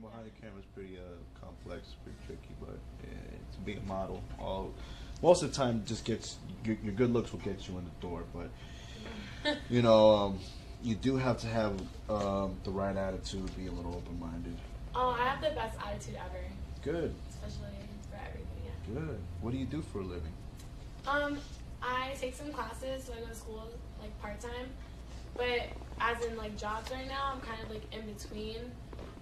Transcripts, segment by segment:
Being behind the camera is pretty uh, complex, pretty tricky, but yeah, to be a model, all most of the time just gets your, your good looks will get you in the door, but you know um, you do have to have um, the right attitude, be a little open minded. Oh, I have the best attitude ever, Good, especially for everything. Yeah. good. What do you do for a living? Um, I take some classes, so I go to school like part time. But as in like jobs right now, I'm kind of like in between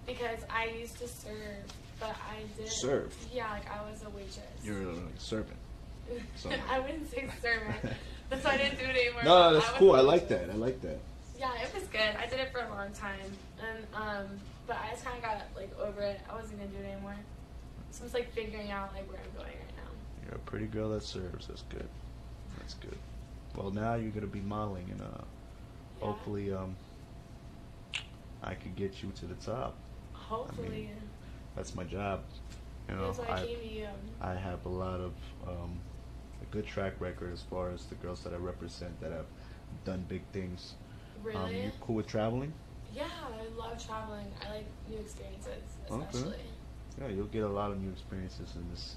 because I used to serve, but I did Serve? Yeah, like I was a waitress. You're a servant. so- I wouldn't say servant. That's why I didn't do it anymore. No, that's I cool. I like that. I like that. Yeah, it was good. I did it for a long time, and um, but I just kind of got like over it. I wasn't gonna do it anymore. So I'm just like figuring out like where I'm going right now. You're a pretty girl that serves. That's good. That's good. Well, now you're gonna be modeling, and uh, Yeah. hopefully, um, I could get you to the top. Hopefully, That's my job. You know, I, I you. I have a lot of um, a good track record as far as the girls that I represent that have done big things. Um, Really? you cool with traveling? yeah, I love traveling. I like new experiences, especially. Okay. Yeah, you'll get a lot of new experiences in this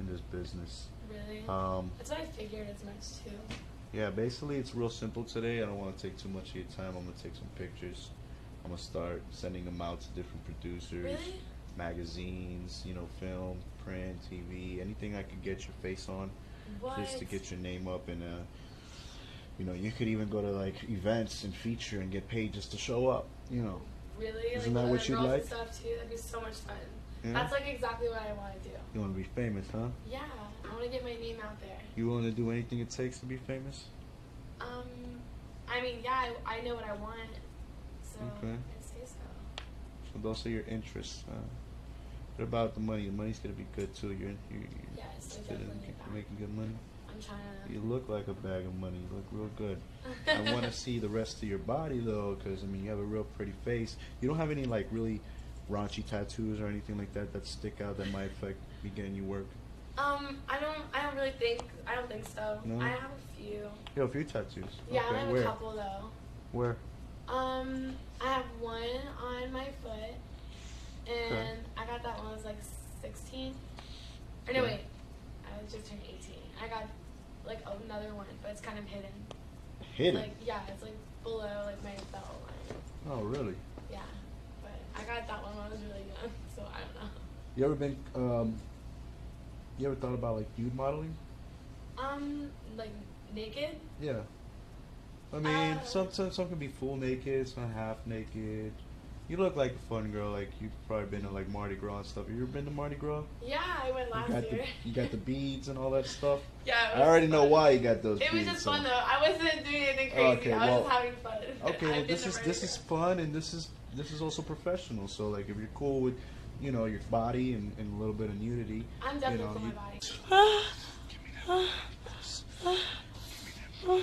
in this business. Really? Um, that's what I figured as much too. Yeah, basically it's real simple today. I don't want to take too much of your time. I'm gonna take some pictures. I'm gonna start sending them out to different producers, Really? magazines, you know, film, print, TV, anything I could get your face on, What? just to get your name up. And uh, you know, you could even go to like events and feature and get paid just to show up. You know, Really? Isn't like, that what you'd like? And stuff too. That'd be so much fun. Yeah? That's like exactly what I want to do. you want to be famous, huh? Yeah, I want to get my name out there. You want to do anything it takes to be famous? Um, I mean, yeah, I, I know what I want, so Okay. I'd say so. So those are your interests. Uh, what about the money? The money's gonna be good too. You're, you're Yes, I interested in definitely need that. making good money. I'm trying You look like a bag of money. You look real good. I want to see the rest of your body though, because I mean, you have a real pretty face. You don't have any like really raunchy tattoos or anything like that that stick out that might affect me getting you work. Um, I don't, I don't really think, I don't think so. No? I have a few. You have a few tattoos. Yeah, okay. I have Where? a couple though. Where? Um, I have one on my foot, and I got that when I was like 16. Or no, Okay. wait, I was just turned 18. I got like another one, but it's kind of hidden. Hidden. Like, yeah, it's like below like my belt line. oh, really? Yeah, but I got that one when I was really young, so I don't know. You ever been? Um, you ever thought about like nude modeling? Um, like naked? Yeah. I mean, Uh, some, some some can be full naked, some half naked. You look like a fun girl. Like you've probably been to like Mardi Gras and stuff. You ever been to Mardi Gras? Yeah, I went last you got year. the you got the beads and all that stuff. yeah, it I was already know why you got those. It was just so- fun though. I wasn't doing anything crazy. Okay, I was well- just having fun. Okay, well this is this is fun and this is this is also professional. So like if you're cool with, you know, your body and, and a little bit of nudity. I'm you definitely know, for my body. Oh, fuck. Oh, fuck. Fuck. Oh my. Oh. Oh. Oh. Oh. Oh my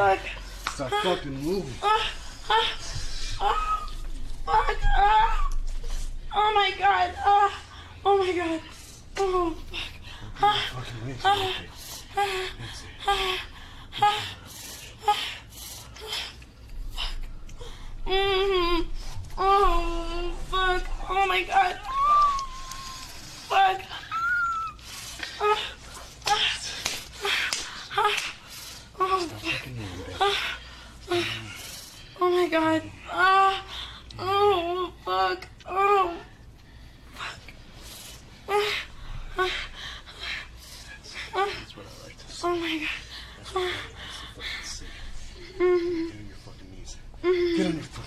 god. Come here. Fuck. Stop fucking moving. Ah, ah, ah, fuck. Ah. Oh my god. Ah. Oh my god. Oh fuck. Ah. Fucking wait. Ah. Ah. Ah. Ah. Ah. Mm. Oh fuck. Oh my god. Fuck.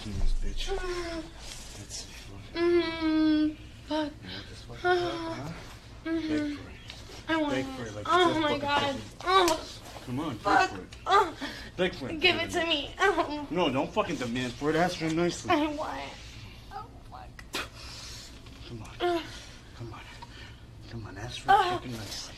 vacuum this bitch. Let's see. Mmm. Fuck. Yeah, uh, uh-huh. mm-hmm. I want. It. Like oh my god. Oh. Come on. Fuck. Beg for it. Oh. Beg for it. Give it to me. Oh. No, don't fucking demand for it. Ask for it nicely. I want. it. Oh my god. Come on. Uh. Come on. Come on. Ask for it uh. fucking nicely.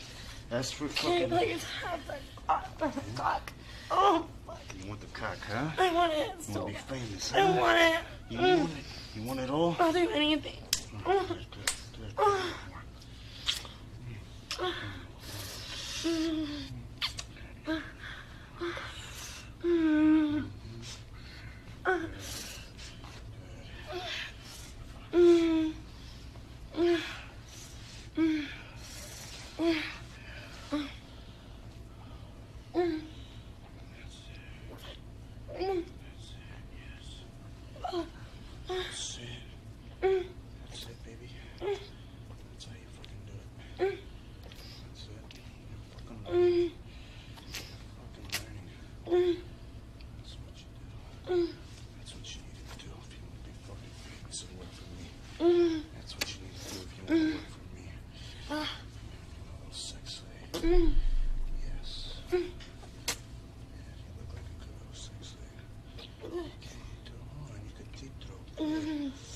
Ask for it fucking. Can you please have the cock? Oh, fuck. You want the cock, huh? I want it. You want to be famous, huh? I want it. You want it? You want it all? I'll do anything. Oh, good, good, good. Mm-hmm.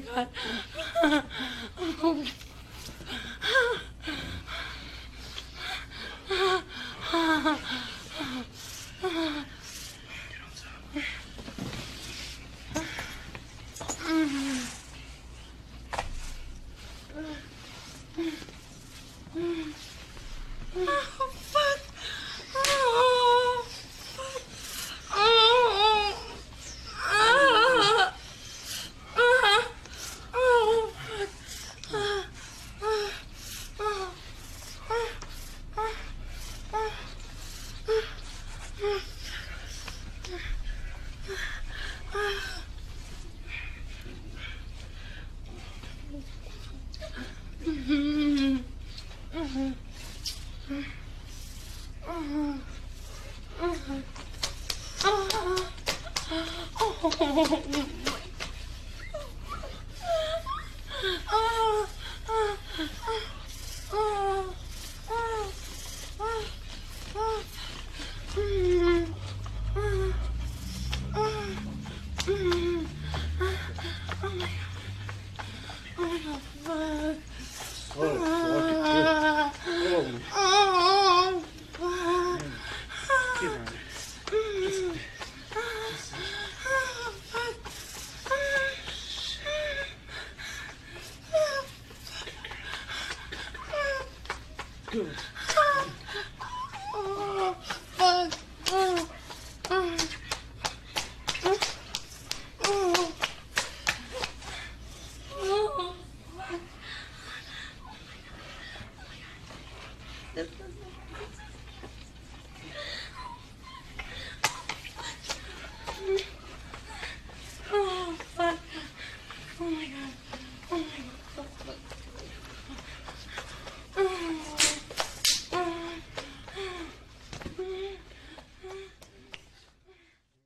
my god. Oh, Good.